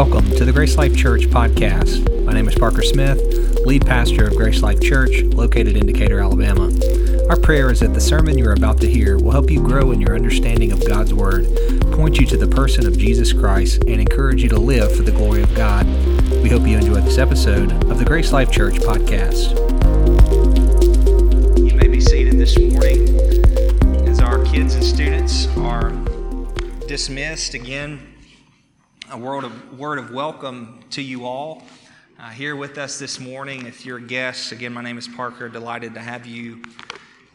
Welcome to the Grace Life Church podcast. My name is Parker Smith, lead pastor of Grace Life Church, located in Decatur, Alabama. Our prayer is that the sermon you're about to hear will help you grow in your understanding of God's Word, point you to the person of Jesus Christ, and encourage you to live for the glory of God. We hope you enjoy this episode of the Grace Life Church podcast. You may be seated this morning as our kids and students are dismissed again a word of, word of welcome to you all uh, here with us this morning. If you're guests, again, my name is Parker. Delighted to have you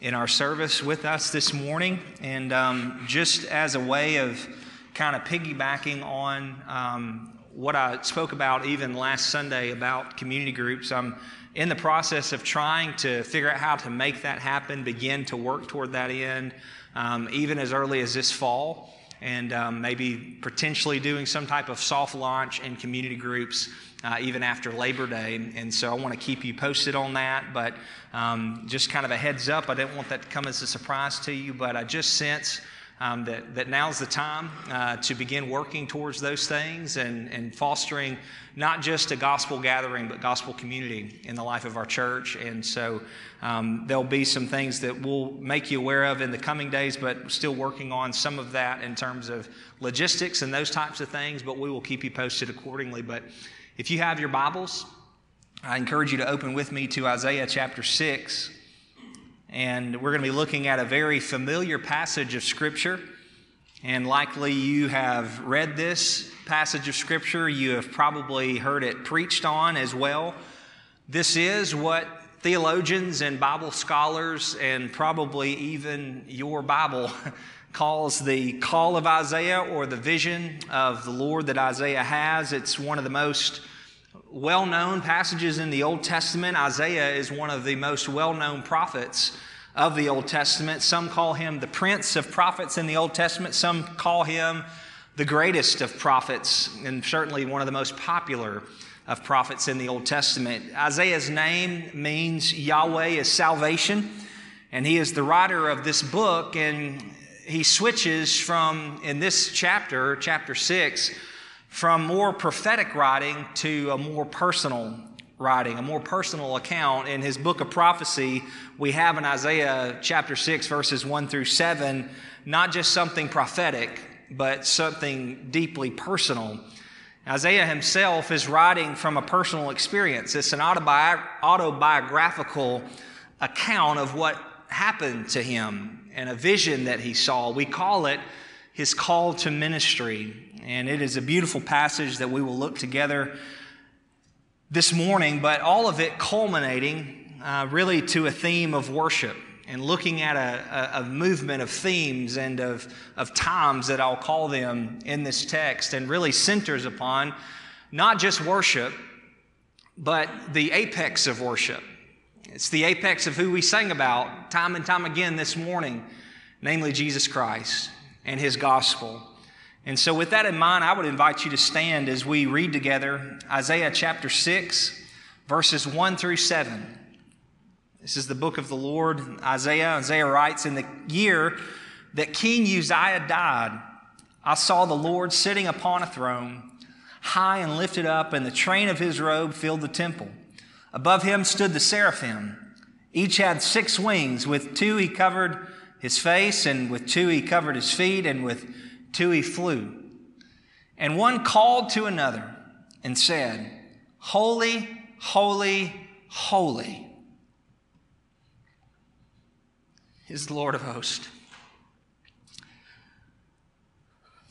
in our service with us this morning. And um, just as a way of kind of piggybacking on um, what I spoke about even last Sunday about community groups, I'm in the process of trying to figure out how to make that happen, begin to work toward that end, um, even as early as this fall and um, maybe potentially doing some type of soft launch in community groups uh, even after Labor Day. And so I want to keep you posted on that. But um, just kind of a heads up, I didn't want that to come as a surprise to you, but I just sense. Um, that, that now's the time uh, to begin working towards those things and, and fostering not just a gospel gathering, but gospel community in the life of our church. And so um, there'll be some things that we'll make you aware of in the coming days, but still working on some of that in terms of logistics and those types of things, but we will keep you posted accordingly. But if you have your Bibles, I encourage you to open with me to Isaiah chapter 6. And we're going to be looking at a very familiar passage of Scripture. And likely you have read this passage of Scripture. You have probably heard it preached on as well. This is what theologians and Bible scholars, and probably even your Bible, calls the call of Isaiah or the vision of the Lord that Isaiah has. It's one of the most well known passages in the Old Testament. Isaiah is one of the most well known prophets of the Old Testament. Some call him the prince of prophets in the Old Testament, some call him the greatest of prophets, and certainly one of the most popular of prophets in the Old Testament. Isaiah's name means Yahweh is salvation, and he is the writer of this book, and he switches from, in this chapter, chapter 6, from more prophetic writing to a more personal writing, a more personal account. In his book of prophecy, we have in Isaiah chapter 6, verses 1 through 7, not just something prophetic, but something deeply personal. Isaiah himself is writing from a personal experience. It's an autobi- autobiographical account of what happened to him and a vision that he saw. We call it his call to ministry. And it is a beautiful passage that we will look together this morning, but all of it culminating uh, really to a theme of worship and looking at a, a, a, movement of themes and of, of times that I'll call them in this text, and really centers upon not just worship, but the apex of worship. It's the apex of who we sang about time and time again this morning, namely Jesus Christ and his gospel. And so, with that in mind, I would invite you to stand as we read together Isaiah chapter 6, verses 1 through 7. This is the book of the Lord, Isaiah. Isaiah writes In the year that King Uzziah died, I saw the Lord sitting upon a throne, high and lifted up, and the train of his robe filled the temple. Above him stood the seraphim. Each had six wings. With two he covered his face, and with two he covered his feet, and with two he flew. And one called to another and said, Holy, holy, holy is the Lord of hosts.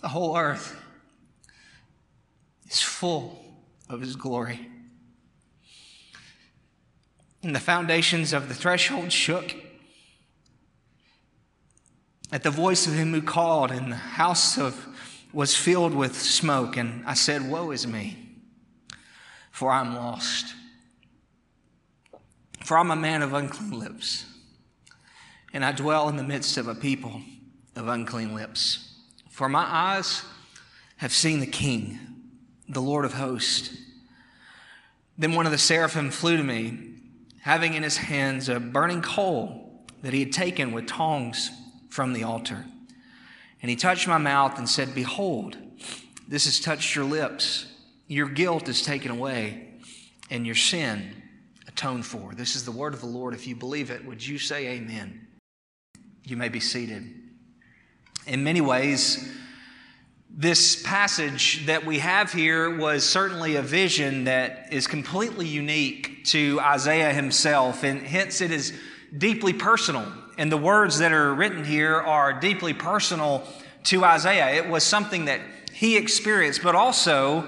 The whole earth is full of his glory. And the foundations of the threshold shook at the voice of him who called, and the house of, was filled with smoke. And I said, Woe is me, for I'm lost. For I'm a man of unclean lips, and I dwell in the midst of a people of unclean lips. For my eyes have seen the King, the Lord of hosts. Then one of the seraphim flew to me, having in his hands a burning coal that he had taken with tongs from the altar. And he touched my mouth and said, Behold, this has touched your lips. your guilt is taken away and your sin atoned for. This is the word of the Lord. If you believe it, would you say amen? You may be seated. In many ways, this passage that we have here was certainly a vision that is completely unique to Isaiah himself, and hence it is deeply personal. And the words that are written here are deeply personal to Isaiah. It was something that he experienced, but also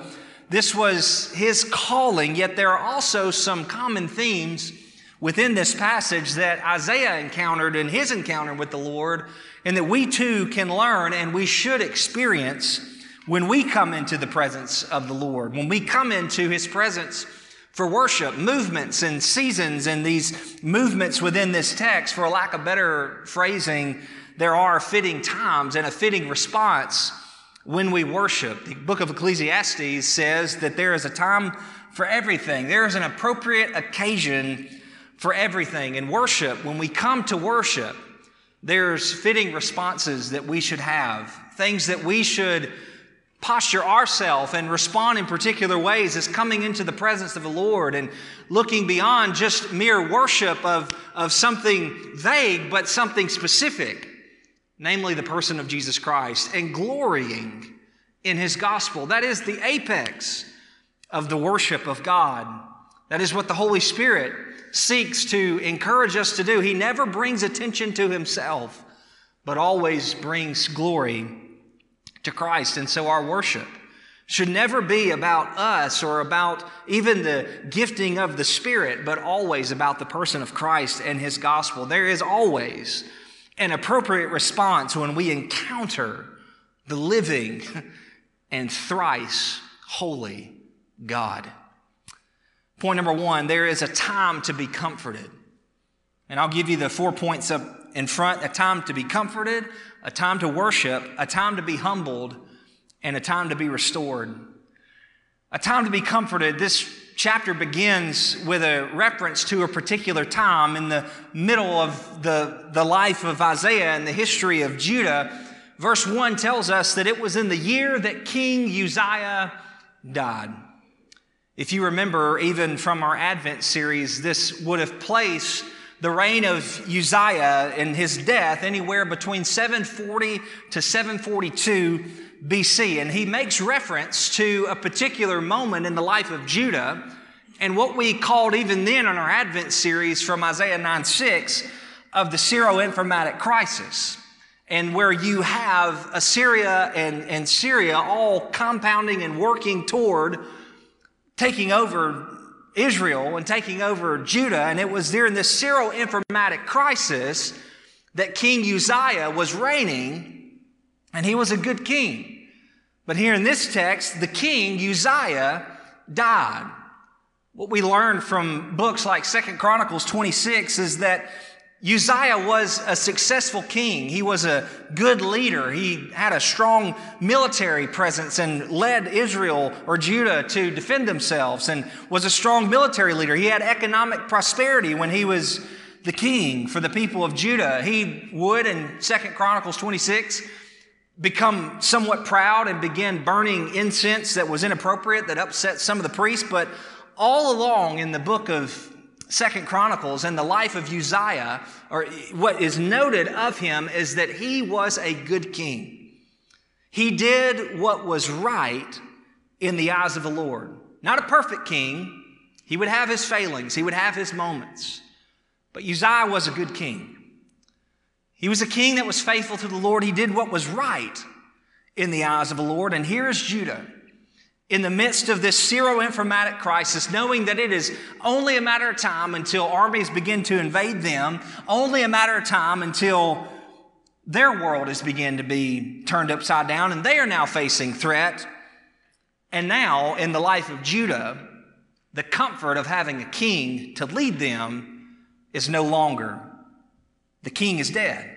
this was his calling, yet there are also some common themes within this passage that Isaiah encountered in his encounter with the Lord, and that we too can learn and we should experience when we come into the presence of the Lord, when we come into his presence for worship, movements and seasons, and these movements within this text, for lack of better phrasing, there are fitting times and a fitting response when we worship. The book of Ecclesiastes says that there is a time for everything, there is an appropriate occasion for everything. In worship, when we come to worship, there's fitting responses that we should have, things that we should posture ourselves and respond in particular ways as coming into the presence of the Lord and looking beyond just mere worship of, of something vague, but something specific namely the person of Jesus Christ, and glorying in his gospel. That is the apex of the worship of God. That is what the Holy Spirit seeks to encourage us to do. He never brings attention to himself, but always brings glory to Christ. And so our worship should never be about us or about even the gifting of the Spirit, but always about the person of Christ and his gospel. There is always an appropriate response when we encounter the living and thrice holy God. Point number one there is a time to be comforted. And I'll give you the four points up in front a time to be comforted, a time to worship, a time to be humbled, and a time to be restored. A time to be comforted. This chapter begins with a reference to a particular time in the middle of the, the life of Isaiah and the history of Judah. Verse 1 tells us that it was in the year that King Uzziah died. If you remember, even from our Advent series, this would have placed the reign of Uzziah and his death anywhere between 740 to 742 BC. And he makes reference to a particular moment in the life of Judah and what we called even then in our Advent series from Isaiah 9 6 of the Syro Ephraimitic crisis. And where you have Assyria and, and Syria all compounding and working toward taking over Israel and taking over Judah. And it was during this Syro Ephraimitic crisis that King Uzziah was reigning, and he was a good king. But here in this text, the king, Uzziah, died. What we learn from books like Second Chronicles 26 is that Uzziah was a successful king. He was a good leader. He had a strong military presence and led Israel or Judah to defend themselves and was a strong military leader. He had economic prosperity when he was the king for the people of Judah. He would in Second Chronicles 26 become somewhat proud and begin burning incense that was inappropriate that upset some of the priests but all along in the book of second chronicles and the life of uzziah or what is noted of him is that he was a good king. He did what was right in the eyes of the lord. Not a perfect king. He would have his failings. He would have his moments. But uzziah was a good king. He was a king that was faithful to the Lord. He did what was right in the eyes of the Lord. And here is Judah in the midst of this Syro-Ephraimitic crisis, knowing that it is only a matter of time until armies begin to invade them, only a matter of time until their world is begin to be turned upside down, and they are now facing threat. And now, in the life of Judah, the comfort of having a king to lead them is no longer the king is dead.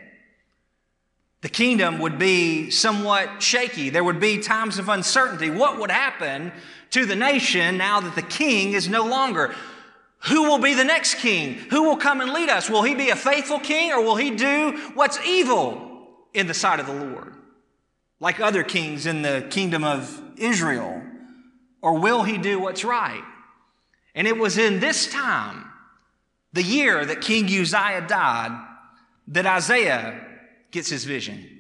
The kingdom would be somewhat shaky. There would be times of uncertainty. What would happen to the nation now that the king is no longer? Who will be the next king? Who will come and lead us? Will he be a faithful king or will he do what's evil in the sight of the Lord? Like other kings in the kingdom of Israel. or will he do what's right? And it was in this time, the year that King Uzziah died, that Isaiah gets his vision.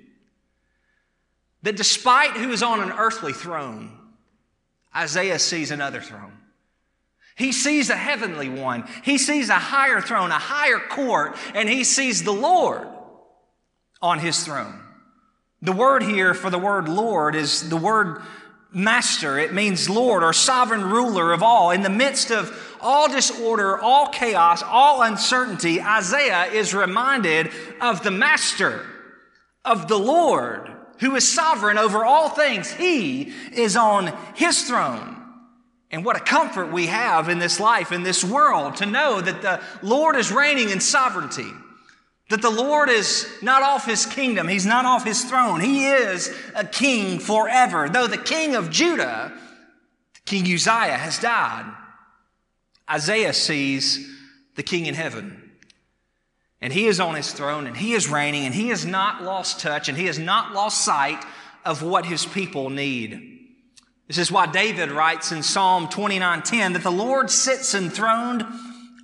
That despite who is on an earthly throne, Isaiah sees another throne. He sees a heavenly one. He sees a higher throne, a higher court, and he sees the Lord on his throne. The word here for the word Lord is the word master. It means Lord or sovereign ruler of all. In the midst of all disorder, all chaos, all uncertainty, Isaiah is reminded of the master, of the Lord, who is sovereign over all things. He is on his throne. And what a comfort we have in this life, in this world, to know that the Lord is reigning in sovereignty. That the Lord is not off his kingdom, he's not off his throne. He is a king forever. Though the king of Judah, King Uzziah, has died, Isaiah sees the king in heaven. And he is on his throne and he is reigning and he has not lost touch and he has not lost sight of what his people need. This is why David writes in Psalm 29:10 that the Lord sits enthroned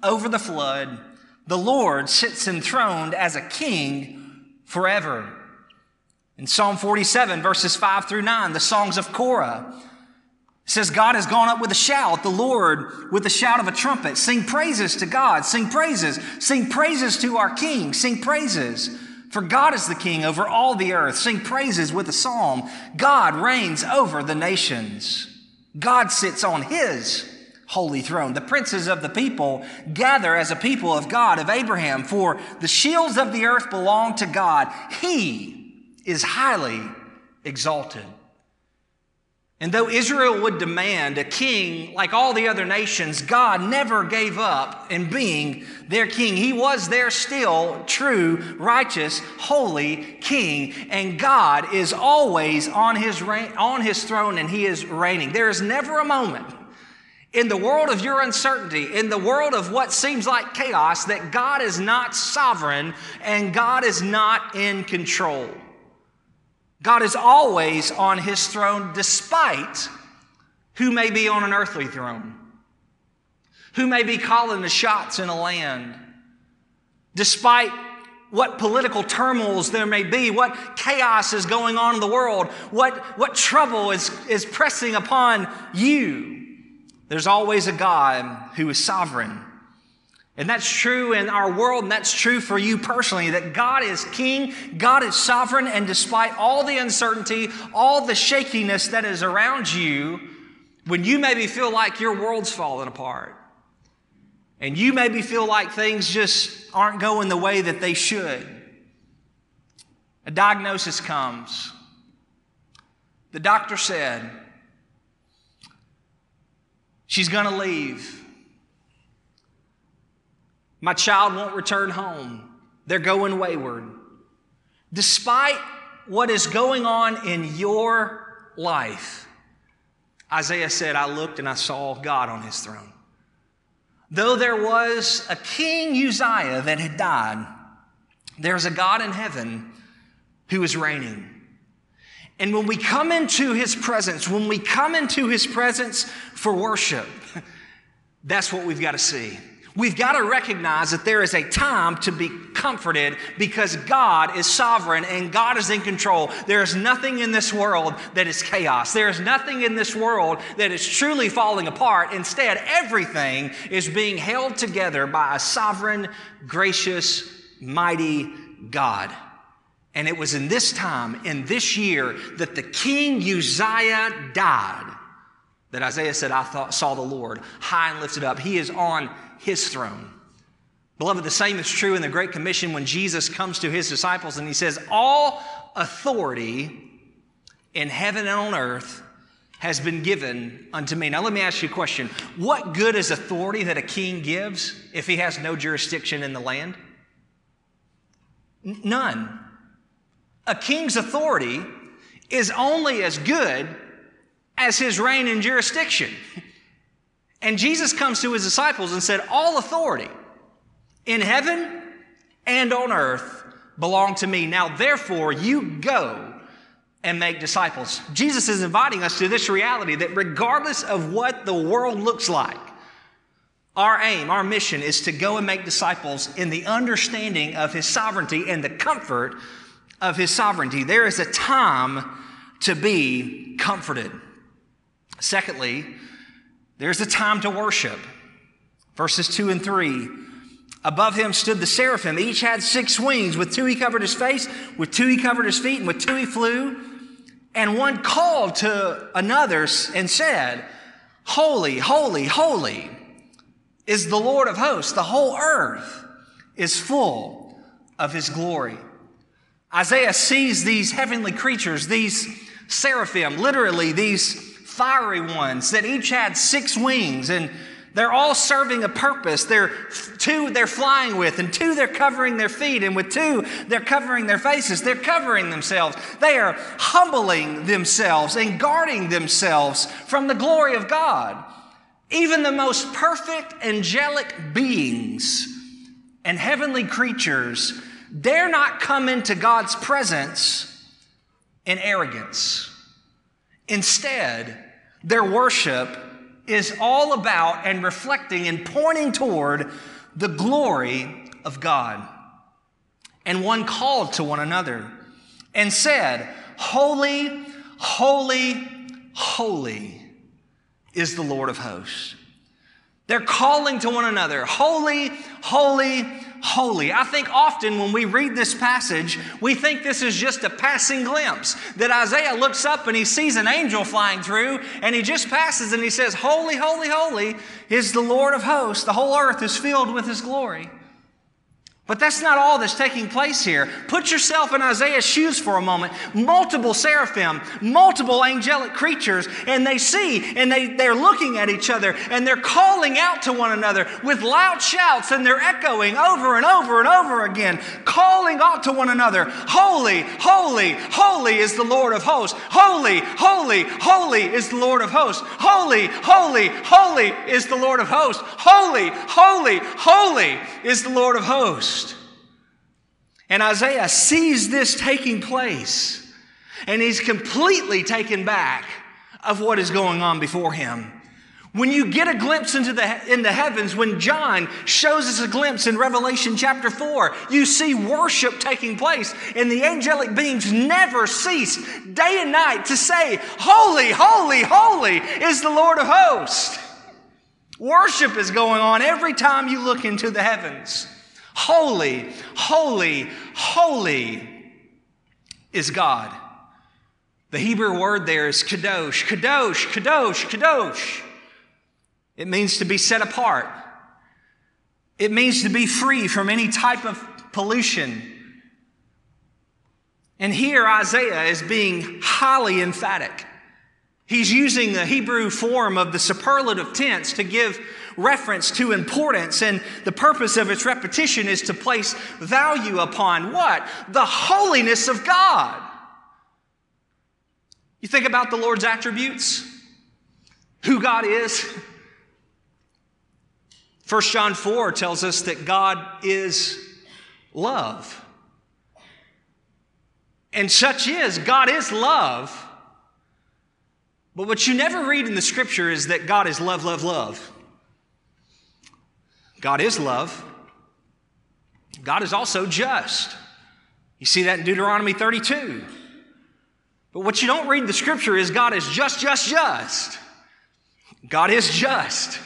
over the flood the Lord sits enthroned as a king forever. In Psalm 47, verses 5 through 9, the songs of Korah, says, God has gone up with a shout, the Lord with the shout of a trumpet. Sing praises to God, sing praises, sing praises to our King, sing praises. For God is the King over all the earth. Sing praises with a psalm. God reigns over the nations. God sits on his holy throne. The princes of the people gather as a people of God, of Abraham, for the shields of the earth belong to God. He is highly exalted. And though Israel would demand a king like all the other nations, God never gave up in being their king. He was their still true, righteous, holy king. And God is always on his, reign, on his throne and he is reigning. There is never a moment in the world of your uncertainty, in the world of what seems like chaos, that God is not sovereign and God is not in control. God is always on his throne despite who may be on an earthly throne, who may be calling the shots in a land, despite what political turmoils there may be, what chaos is going on in the world, what, what trouble is, is pressing upon you. There's always a God who is sovereign. And that's true in our world, and that's true for you personally that God is king, God is sovereign, and despite all the uncertainty, all the shakiness that is around you, when you maybe feel like your world's falling apart, and you maybe feel like things just aren't going the way that they should, a diagnosis comes. The doctor said, She's to leave. My child won't return home. They're going wayward. Despite what is going on in your life, Isaiah said, I looked and I saw God on his throne. Though there was a king Uzziah that had died, there's a God in heaven who is reigning. And when we come into his presence, when we come into his presence for worship, that's what we've got to see. We've got to recognize that there is a time to be comforted because God is sovereign and God is in control. There is nothing in this world that is chaos. There is nothing in this world that is truly falling apart. Instead, everything is being held together by a sovereign, gracious, mighty God. And it was in this time, in this year, that the king Uzziah died, that Isaiah said, I thought, saw the Lord high and lifted up. He is on his throne. Beloved, the same is true in the Great Commission when Jesus comes to his disciples and he says, All authority in heaven and on earth has been given unto me. Now, let me ask you a question. What good is authority that a king gives if he has no jurisdiction in the land? None. A king's authority is only as good as his reign and jurisdiction. And Jesus comes to his disciples and said, All authority in heaven and on earth belong to me. Now, therefore, you go and make disciples. Jesus is inviting us to this reality that regardless of what the world looks like, our aim, our mission is to go and make disciples in the understanding of His sovereignty and the comfort of His sovereignty. There is a time to be comforted. Secondly, there's a time to worship. Verses 2 and 3. Above him stood the seraphim. Each had six wings. With two he covered his face, with two he covered his feet, and with two he flew. And one called to another and said, Holy, holy, holy is the Lord of hosts. The whole earth is full of his glory. Isaiah sees these heavenly creatures, these seraphim, literally these fiery ones that each had six wings and they're all serving a purpose. They're two they're flying with, and two they're covering their feet, and with two they're covering their faces. They're covering themselves. They are humbling themselves and guarding themselves from the glory of God. Even the most perfect angelic beings and heavenly creatures dare not come into God's presence in arrogance. Instead, their worship is all about and reflecting and pointing toward the glory of God. And one called to one another and said, Holy, holy, holy is the Lord of hosts. They're calling to one another, Holy, holy, holy. I think often when we read this passage, we think this is just a passing glimpse. That Isaiah looks up and he sees an angel flying through and he just passes and he says, Holy, holy, holy is the Lord of hosts. The whole earth is filled with his glory. But that's not all that's taking place here. Put yourself in Isaiah's shoes for a moment. Multiple seraphim, multiple angelic creatures, and they see and they, they're looking at each other and they're calling out to one another with loud shouts and they're echoing over and over and over again, calling out to one another Holy, holy, holy is the Lord of hosts. Holy, holy, holy is the Lord of hosts. Holy, holy, holy is the Lord of hosts. Holy, holy, holy is the Lord of hosts. And Isaiah sees this taking place, and he's completely taken back of what is going on before him. When you get a glimpse into the, in the heavens, when John shows us a glimpse in Revelation chapter 4, you see worship taking place, and the angelic beings never cease day and night to say, Holy, holy, holy is the Lord of hosts. Worship is going on every time you look into the heavens. Holy, holy, holy is God. The Hebrew word there is kadosh, kadosh, kadosh, kadosh. It means to be set apart. It means to be free from any type of pollution. And here Isaiah is being highly emphatic. He's using the Hebrew form of the superlative tense to give reference to importance, and the purpose of its repetition is to place value upon what? The holiness of God. You think about the Lord's attributes, who God is. 1 John 4 tells us that God is love. And such is, God is love. But what you never read in the scripture is that God is love, love, love. God is love. God is also just. You see that in Deuteronomy 32. But what you don't read the scripture is God is just, just, just. God is just.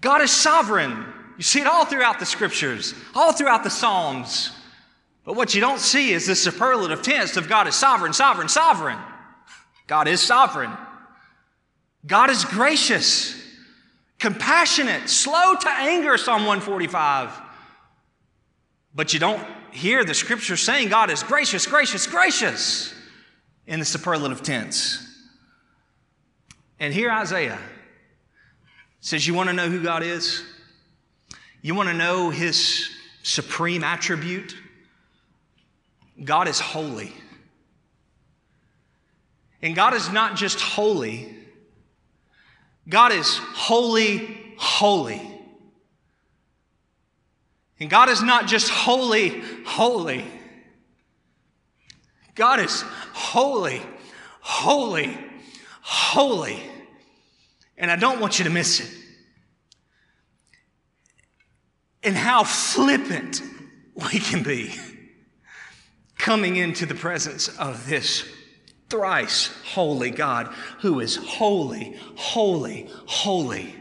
God is sovereign. You see it all throughout the scriptures, all throughout the Psalms. But what you don't see is the superlative tense of God is sovereign, sovereign, sovereign. God is sovereign. God is gracious, compassionate, slow to anger, Psalm 145. But you don't hear the scripture saying God is gracious, gracious, gracious in the superlative tense. And here Isaiah says, You want to know who God is? You want to know his supreme attribute? God is holy. And God is not just holy, God is holy, holy. And God is not just holy, holy. God is holy, holy, holy. And I don't want you to miss it. And how flippant we can be coming into the presence of this thrice holy God who is holy, holy, holy.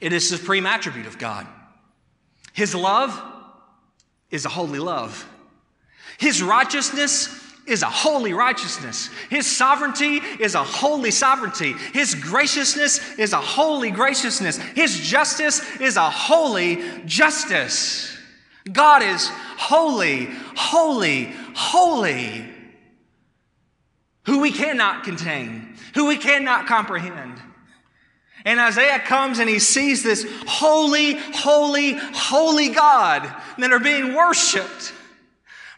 It is supreme attribute of God. His love is a holy love. His righteousness is a holy righteousness. His sovereignty is a holy sovereignty. His graciousness is a holy graciousness. His justice is a holy justice. God is holy, holy, holy. Who we cannot contain, who we cannot comprehend. And Isaiah comes and he sees this holy, holy, holy God that are being worshiped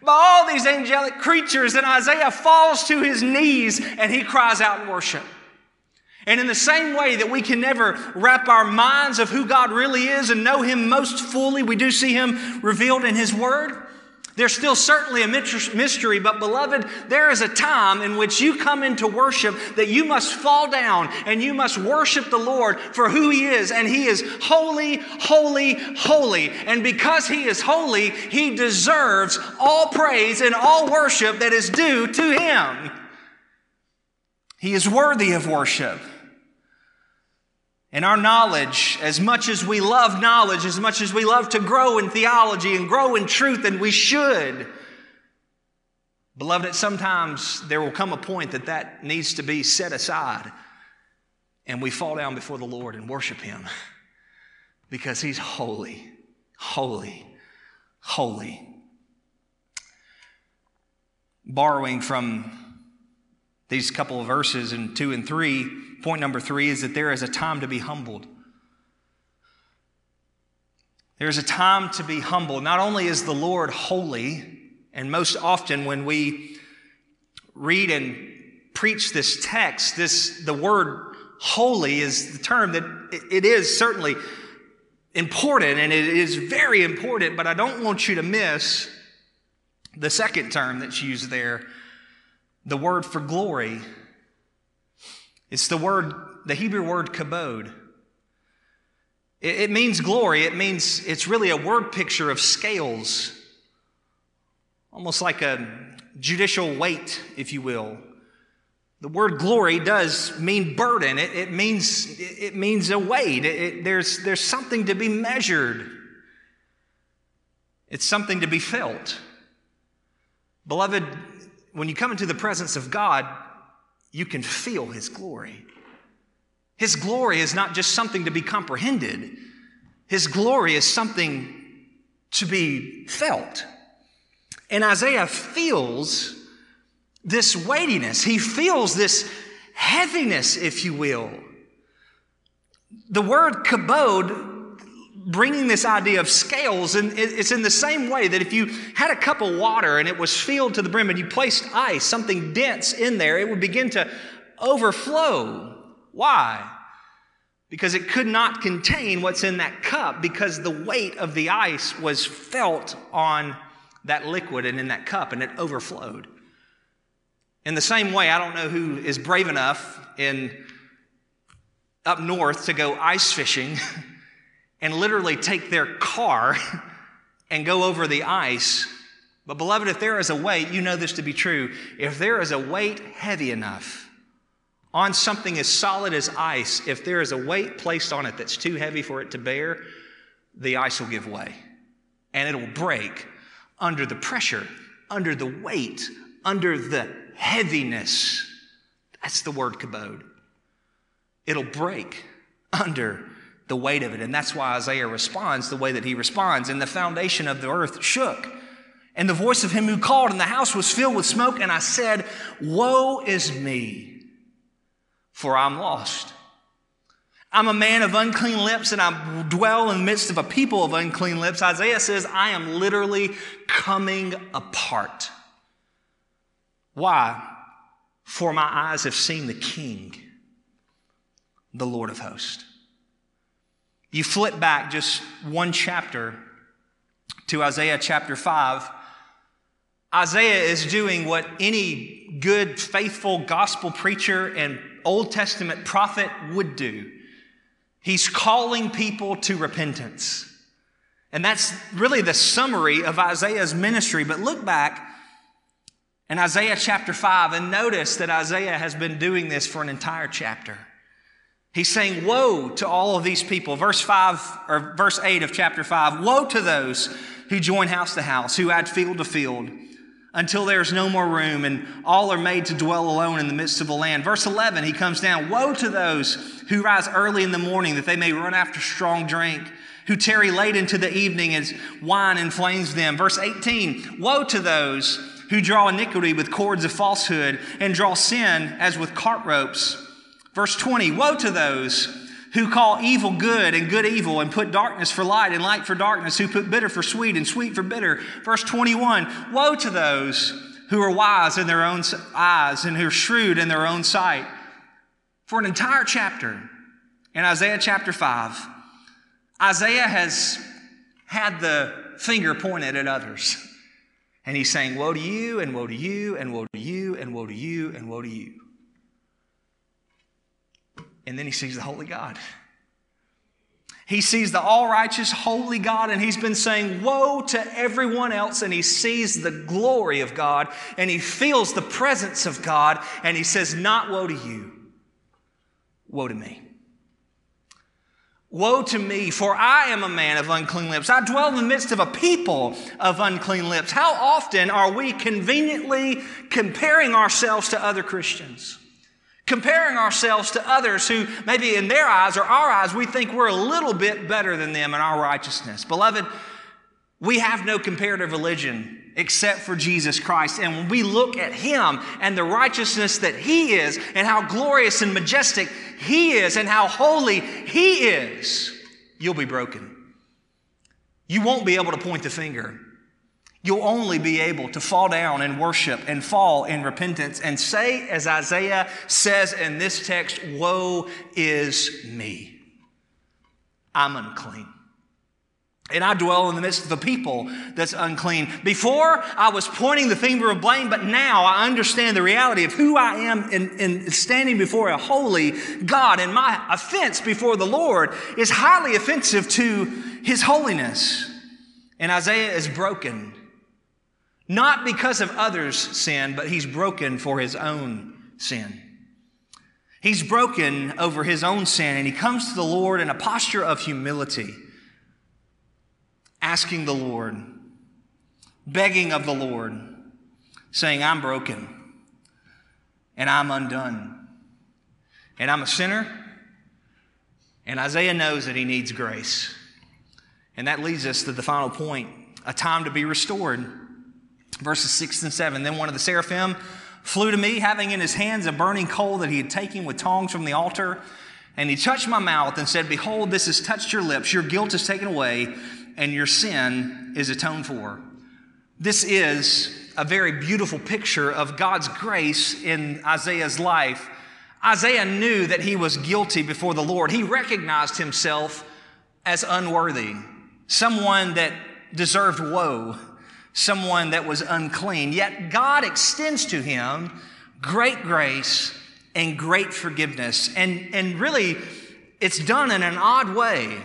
by all these angelic creatures. And Isaiah falls to his knees and he cries out worship. And in the same way that we can never wrap our minds of who God really is and know him most fully, we do see him revealed in his word. There's still certainly a mystery, but beloved, there is a time in which you come into worship that you must fall down and you must worship the Lord for who He is. And He is holy, holy, holy. And because He is holy, He deserves all praise and all worship that is due to Him. He is worthy of worship. And our knowledge, as much as we love knowledge, as much as we love to grow in theology and grow in truth, and we should, beloved, sometimes there will come a point that that needs to be set aside and we fall down before the Lord and worship Him because He's holy, holy, holy. Borrowing from these couple of verses in two and three, point number three is that there is a time to be humbled. There's a time to be humble. Not only is the Lord holy, and most often when we read and preach this text, this the word holy is the term that it is certainly important and it is very important, but I don't want you to miss the second term that's used there, the word for glory it's the word, the Hebrew word kabod. It, it means glory. It means it's really a word picture of scales, almost like a judicial weight, if you will. The word glory does mean burden. It, it means, it means a weight. It, there's, there's something to be measured. It's something to be felt. Beloved, when you come into the presence of God, you can feel His glory. His glory is not just something to be comprehended, His glory is something to be felt. And Isaiah feels this weightiness, he feels this heaviness, if you will. The word kabod bringing this idea of scales, and it's in the same way that if you had a cup of water and it was filled to the brim and you placed ice, something dense in there, it would begin to overflow. Why? Because it could not contain what's in that cup because the weight of the ice was felt on that liquid and in that cup and it overflowed. In the same way, I don't know who is brave enough in up north to go ice fishing and literally take their car and go over the ice. But, beloved, if there is a weight, you know this to be true. If there is a weight heavy enough on something as solid as ice, if there is a weight placed on it that's too heavy for it to bear, the ice will give way and it'll break under the pressure, under the weight, under the heaviness. That's the word kabod. It'll break under the weight of it. And that's why Isaiah responds the way that he responds. And the foundation of the earth shook. And the voice of him who called, and the house was filled with smoke. And I said, Woe is me, for I'm lost. I'm a man of unclean lips, and I dwell in the midst of a people of unclean lips. Isaiah says, I am literally coming apart. Why? For my eyes have seen the King, the Lord of hosts. You flip back just one chapter to Isaiah chapter 5, Isaiah is doing what any good, faithful gospel preacher and Old Testament prophet would do. He's calling people to repentance. And that's really the summary of Isaiah's ministry. But look back in Isaiah chapter 5 and notice that Isaiah has been doing this for an entire chapter. He's saying, Woe to all of these people. Verse 5 or verse 8 of chapter 5 Woe to those who join house to house, who add field to field, until there's no more room, and all are made to dwell alone in the midst of the land. Verse 11, he comes down Woe to those who rise early in the morning that they may run after strong drink, who tarry late into the evening as wine inflames them. Verse 18, Woe to those who draw iniquity with cords of falsehood and draw sin as with cart ropes. Verse 20 Woe to those who call evil good and good evil and put darkness for light and light for darkness, who put bitter for sweet and sweet for bitter. Verse 21 Woe to those who are wise in their own eyes and who are shrewd in their own sight. For an entire chapter in Isaiah chapter 5, Isaiah has had the finger pointed at others. And he's saying, Woe to you, and woe to you, and woe to you, and woe to you, and woe to you. And then he sees the holy God. He sees the all righteous, holy God, and he's been saying, Woe to everyone else. And he sees the glory of God, and he feels the presence of God, and he says, Not woe to you, woe to me. Woe to me, for I am a man of unclean lips. I dwell in the midst of a people of unclean lips. How often are we conveniently comparing ourselves to other Christians? Comparing ourselves to others who maybe in their eyes or our eyes we think we're a little bit better than them in our righteousness. Beloved, we have no comparative religion except for Jesus Christ. And when we look at Him and the righteousness that He is, and how glorious and majestic He is, and how holy He is, you'll be broken. You won't be able to point the finger. You'll only be able to fall down and worship and fall in repentance and say, as Isaiah says in this text, Woe is me. I'm unclean. And I dwell in the midst of a people that's unclean. Before, I was pointing the finger of blame, but now I understand the reality of who I am in, in, standing before a holy God. And my offense before the Lord is highly offensive to his holiness. And Isaiah is broken not because of others' sin, but he's broken for his own sin. He's broken over his own sin, and he comes to the Lord in a posture of humility, asking the Lord, begging of the Lord, saying, I'm broken, and I'm undone, and I'm a sinner, and Isaiah knows that he needs grace. And that leads us to the final point a time to be restored verses 6 and 7. Then one of the seraphim flew to me, having in his hands a burning coal that he had taken with tongs from the altar. And he touched my mouth and said, Behold, this has touched your lips. Your guilt is taken away, and your sin is atoned for. This is a very beautiful picture of God's grace in Isaiah's life. Isaiah knew that he was guilty before the Lord. He recognized himself as unworthy, someone that deserved woe someone that was unclean. Yet God extends to him great grace and great forgiveness. And, and really, it's done in an odd way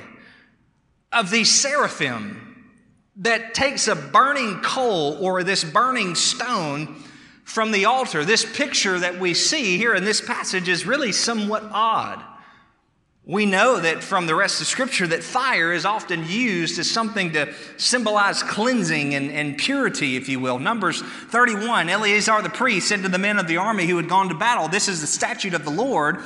of these seraphim that takes a burning coal or this burning stone from the altar. This picture that we see here in this passage is really somewhat odd. We know that from the rest of Scripture that fire is often used as something to symbolize cleansing and, and, purity, if you will. Numbers 31, Eleazar the priest said to the men of the army who had gone to battle, This is the statute of the Lord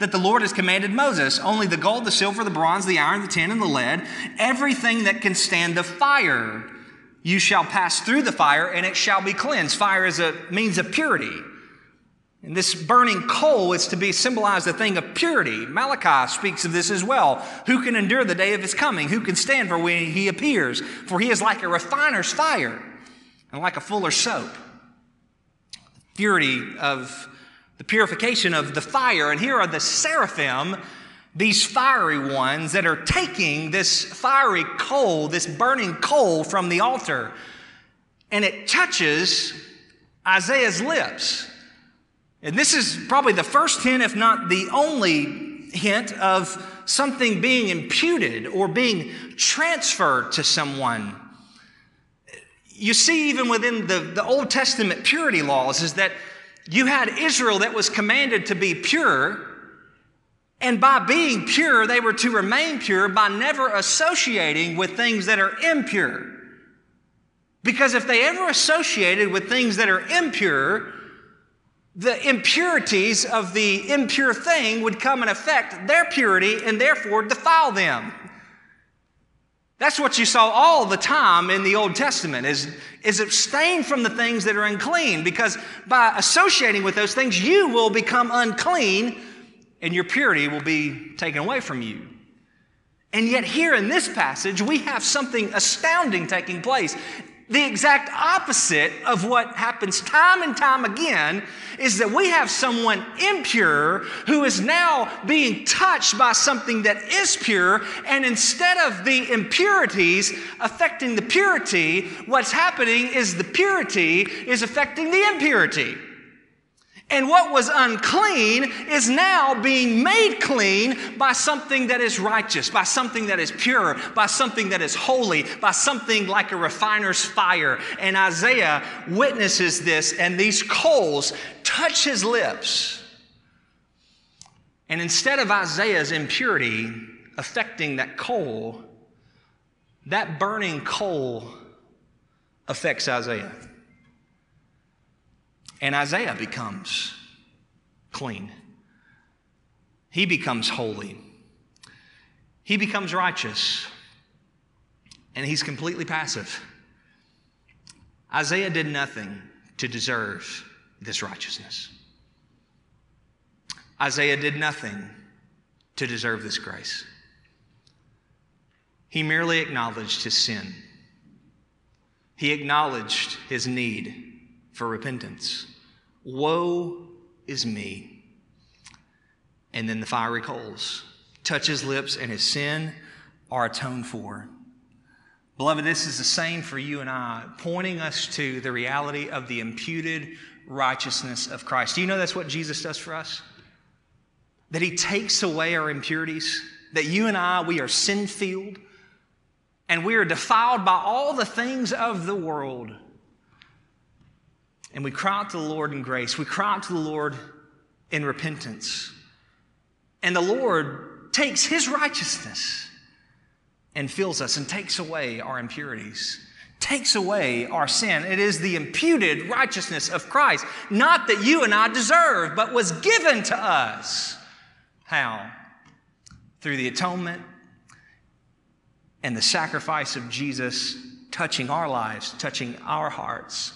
that the Lord has commanded Moses. Only the gold, the silver, the bronze, the iron, the tin, and the lead, everything that can stand the fire, you shall pass through the fire, and it shall be cleansed. Fire is a means of purity. And this burning coal is to be symbolized a thing of purity. Malachi speaks of this as well. Who can endure the day of his coming? Who can stand for when he appears? For he is like a refiner's fire and like a fuller's soap. The Purity of the purification of the fire. And here are the seraphim, these fiery ones that are taking this fiery coal, this burning coal from the altar and it touches Isaiah's lips. And this is probably the first hint, if not the only hint, of something being imputed or being transferred to someone. You see, even within the, the Old Testament purity laws, is that you had Israel that was commanded to be pure, and by being pure, they were to remain pure by never associating with things that are impure. Because if they ever associated with things that are impure, the impurities of the impure thing would come and affect their purity and therefore defile them. That's what you saw all the time in the Old Testament is, is abstain from the things that are unclean because by associating with those things, you will become unclean and your purity will be taken away from you. And yet, here in this passage, we have something astounding taking place the exact opposite of what happens time and time again is that we have someone impure who is now being touched by something that is pure, and instead of the impurities affecting the purity, what's happening is the purity is affecting the impurity. And what was unclean is now being made clean by something that is righteous, by something that is pure, by something that is holy, by something like a refiner's fire. And Isaiah witnesses this, and these coals touch his lips. And instead of Isaiah's impurity affecting that coal, that burning coal affects Isaiah. And Isaiah becomes clean. He becomes holy. He becomes righteous. And he's completely passive. Isaiah did nothing to deserve this righteousness. Isaiah did nothing to deserve this grace. He merely acknowledged his sin. He acknowledged his need for repentance. Woe is me. And then the fiery coals touch his lips, and his sin are atoned for. Beloved, this is the same for you and I, pointing us to the reality of the imputed righteousness of Christ. Do you know that's what Jesus does for us? That he takes away our impurities, that you and I, we are sin filled, and we are defiled by all the things of the world. And we cry out to the Lord in grace. We cry out to the Lord in repentance. And the Lord takes his righteousness and fills us and takes away our impurities, takes away our sin. It is the imputed righteousness of Christ, not that you and I deserve, but was given to us. How? Through the atonement and the sacrifice of Jesus touching our lives, touching our hearts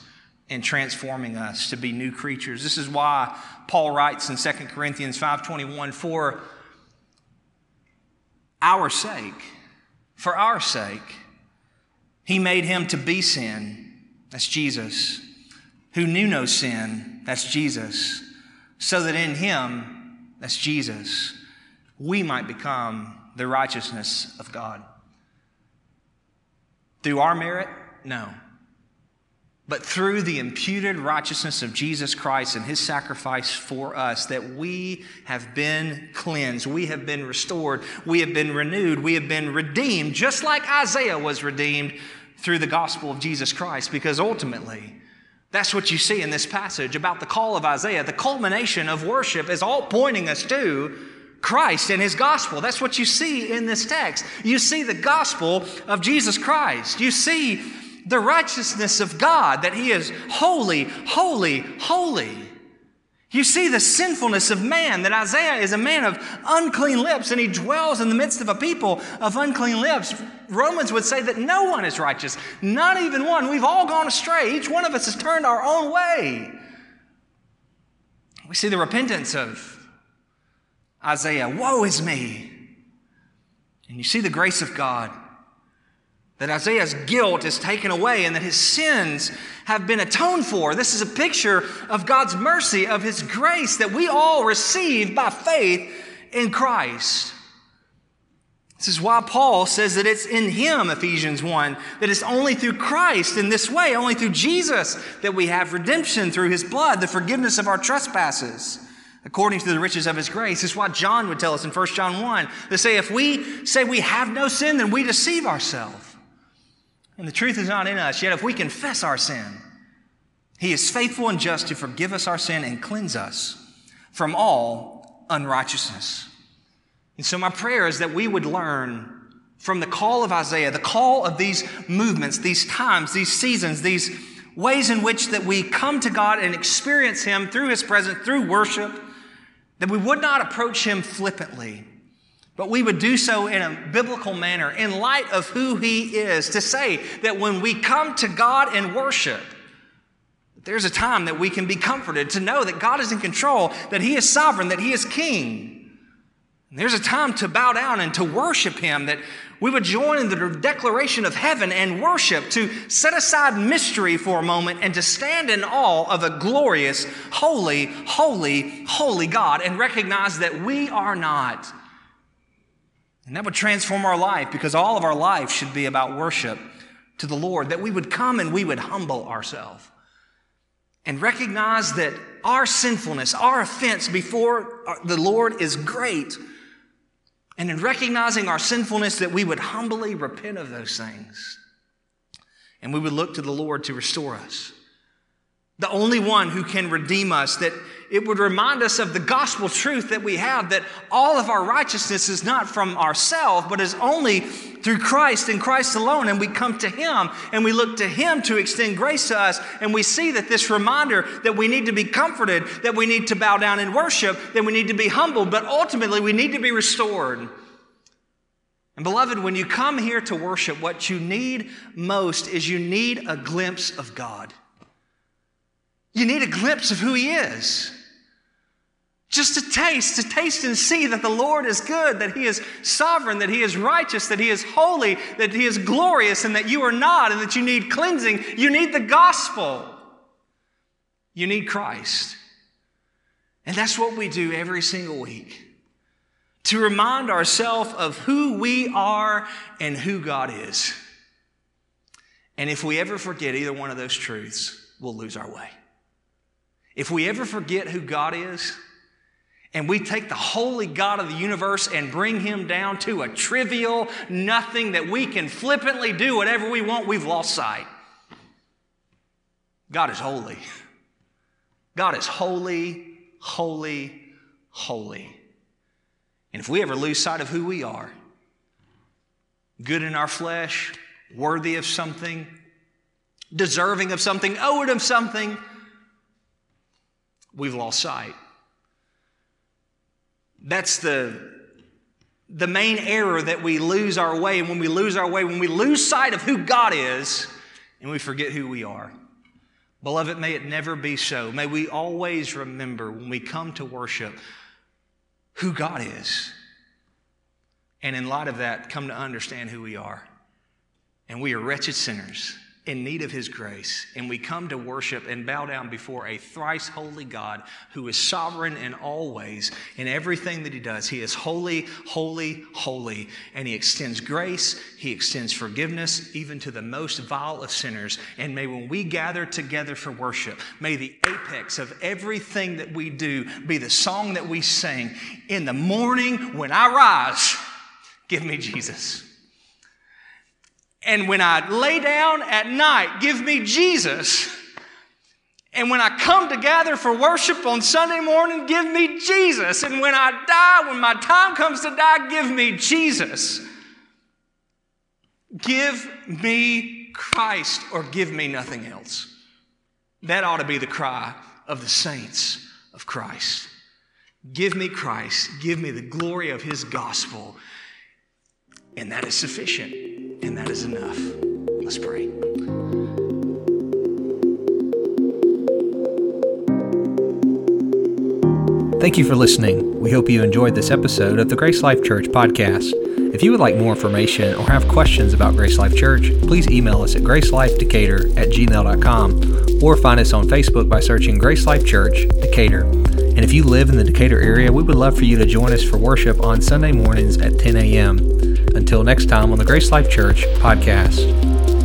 and transforming us to be new creatures. This is why Paul writes in 2 Corinthians 5:21 for our sake, for our sake, he made him to be sin, that's Jesus, who knew no sin, that's Jesus, so that in him, that's Jesus, we might become the righteousness of God. Through our merit? No but through the imputed righteousness of Jesus Christ and his sacrifice for us, that we have been cleansed, we have been restored, we have been renewed, we have been redeemed, just like Isaiah was redeemed through the gospel of Jesus Christ, because ultimately, that's what you see in this passage about the call of Isaiah. The culmination of worship is all pointing us to Christ and his gospel. That's what you see in this text. You see the gospel of Jesus Christ. You see the righteousness of God, that He is holy, holy, holy. You see the sinfulness of man, that Isaiah is a man of unclean lips and he dwells in the midst of a people of unclean lips. Romans would say that no one is righteous, not even one. We've all gone astray. Each one of us has turned our own way. We see the repentance of Isaiah Woe is me. And you see the grace of God that Isaiah's guilt is taken away and that his sins have been atoned for. This is a picture of God's mercy, of his grace that we all receive by faith in Christ. This is why Paul says that it's in Him, Ephesians 1, that it's only through Christ in this way, only through Jesus, that we have redemption through His blood, the forgiveness of our trespasses, according to the riches of His grace. This is what John would tell us in 1 John 1 to say, if we say we have no sin, then we deceive ourselves. And the truth is not in us. Yet if we confess our sin, He is faithful and just to forgive us our sin and cleanse us from all unrighteousness. And so, my prayer is that we would learn from the call of Isaiah, the call of these movements, these times, these seasons, these ways in which that we come to God and experience Him through His presence, through worship, that we would not approach Him flippantly, but we would do so in a biblical manner in light of who He is. To say that when we come to God and worship, there's a time that we can be comforted to know that God is in control, that He is sovereign, that He is King. There's a time to bow down and to worship Him, that we would join in the declaration of heaven and worship, to set aside mystery for a moment and to stand in awe of a glorious, holy, holy, holy God and recognize that we are not. And that would transform our life because all of our life should be about worship to the Lord, that we would come and we would humble ourselves and recognize that our sinfulness, our offense before the Lord is great and in recognizing our sinfulness, that we would humbly repent of those things. And we would look to the Lord to restore us. The only one who can redeem us, that it would remind us of the gospel truth that we have that all of our righteousness is not from ourselves, but is only through Christ and Christ alone. And we come to Him and we look to Him to extend grace to us. And we see that this reminder that we need to be comforted, that we need to bow down and worship, that we need to be humbled, but ultimately we need to be restored. And beloved, when you come here to worship, what you need most is you need a glimpse of God. You need a glimpse of who He is. Just to taste, to taste and see that the Lord is good, that He is sovereign, that He is righteous, that He is holy, that He is glorious, and that you are not, and that you need cleansing. You need the gospel. You need Christ. And that's what we do every single week to remind ourselves of who we are and who God is. And if we ever forget either one of those truths, we'll lose our way. If we ever forget who God is, and we take the holy God of the universe and bring him down to a trivial nothing that we can flippantly do whatever we want, we've lost sight. God is holy. God is holy, holy, holy. And if we ever lose sight of who we are, good in our flesh, worthy of something, deserving of something, owed of something, we've lost sight. That's the, the main error that we lose our way. And when we lose our way, when we lose sight of who God is and we forget who we are. Beloved, may it never be so. May we always remember when we come to worship who God is. And in light of that, come to understand who we are. And we are wretched sinners in need of His grace, and we come to worship and bow down before a thrice holy God who is sovereign in all ways in everything that He does. He is holy, holy, holy, and He extends grace, He extends forgiveness even to the most vile of sinners. And may when we gather together for worship, may the apex of everything that we do be the song that we sing in the morning when I rise. Give me Jesus. And when I lay down at night, give me Jesus. And when I come to gather for worship on Sunday morning, give me Jesus. And when I die, when my time comes to die, give me Jesus. Give me Christ or give me nothing else. That ought to be the cry of the saints of Christ. Give me Christ. Give me the glory of his gospel. And that is sufficient and that is enough. Let's pray. Thank you for listening. We hope you enjoyed this episode of the Grace Life Church podcast. If you would like more information or have questions about Grace Life Church, please email us at gracelifedecatur at gmail.com or find us on Facebook by searching Grace Life Church Decatur. And if you live in the Decatur area, we would love for you to join us for worship on Sunday mornings at 10 a.m. Until next time on the Grace Life Church podcast.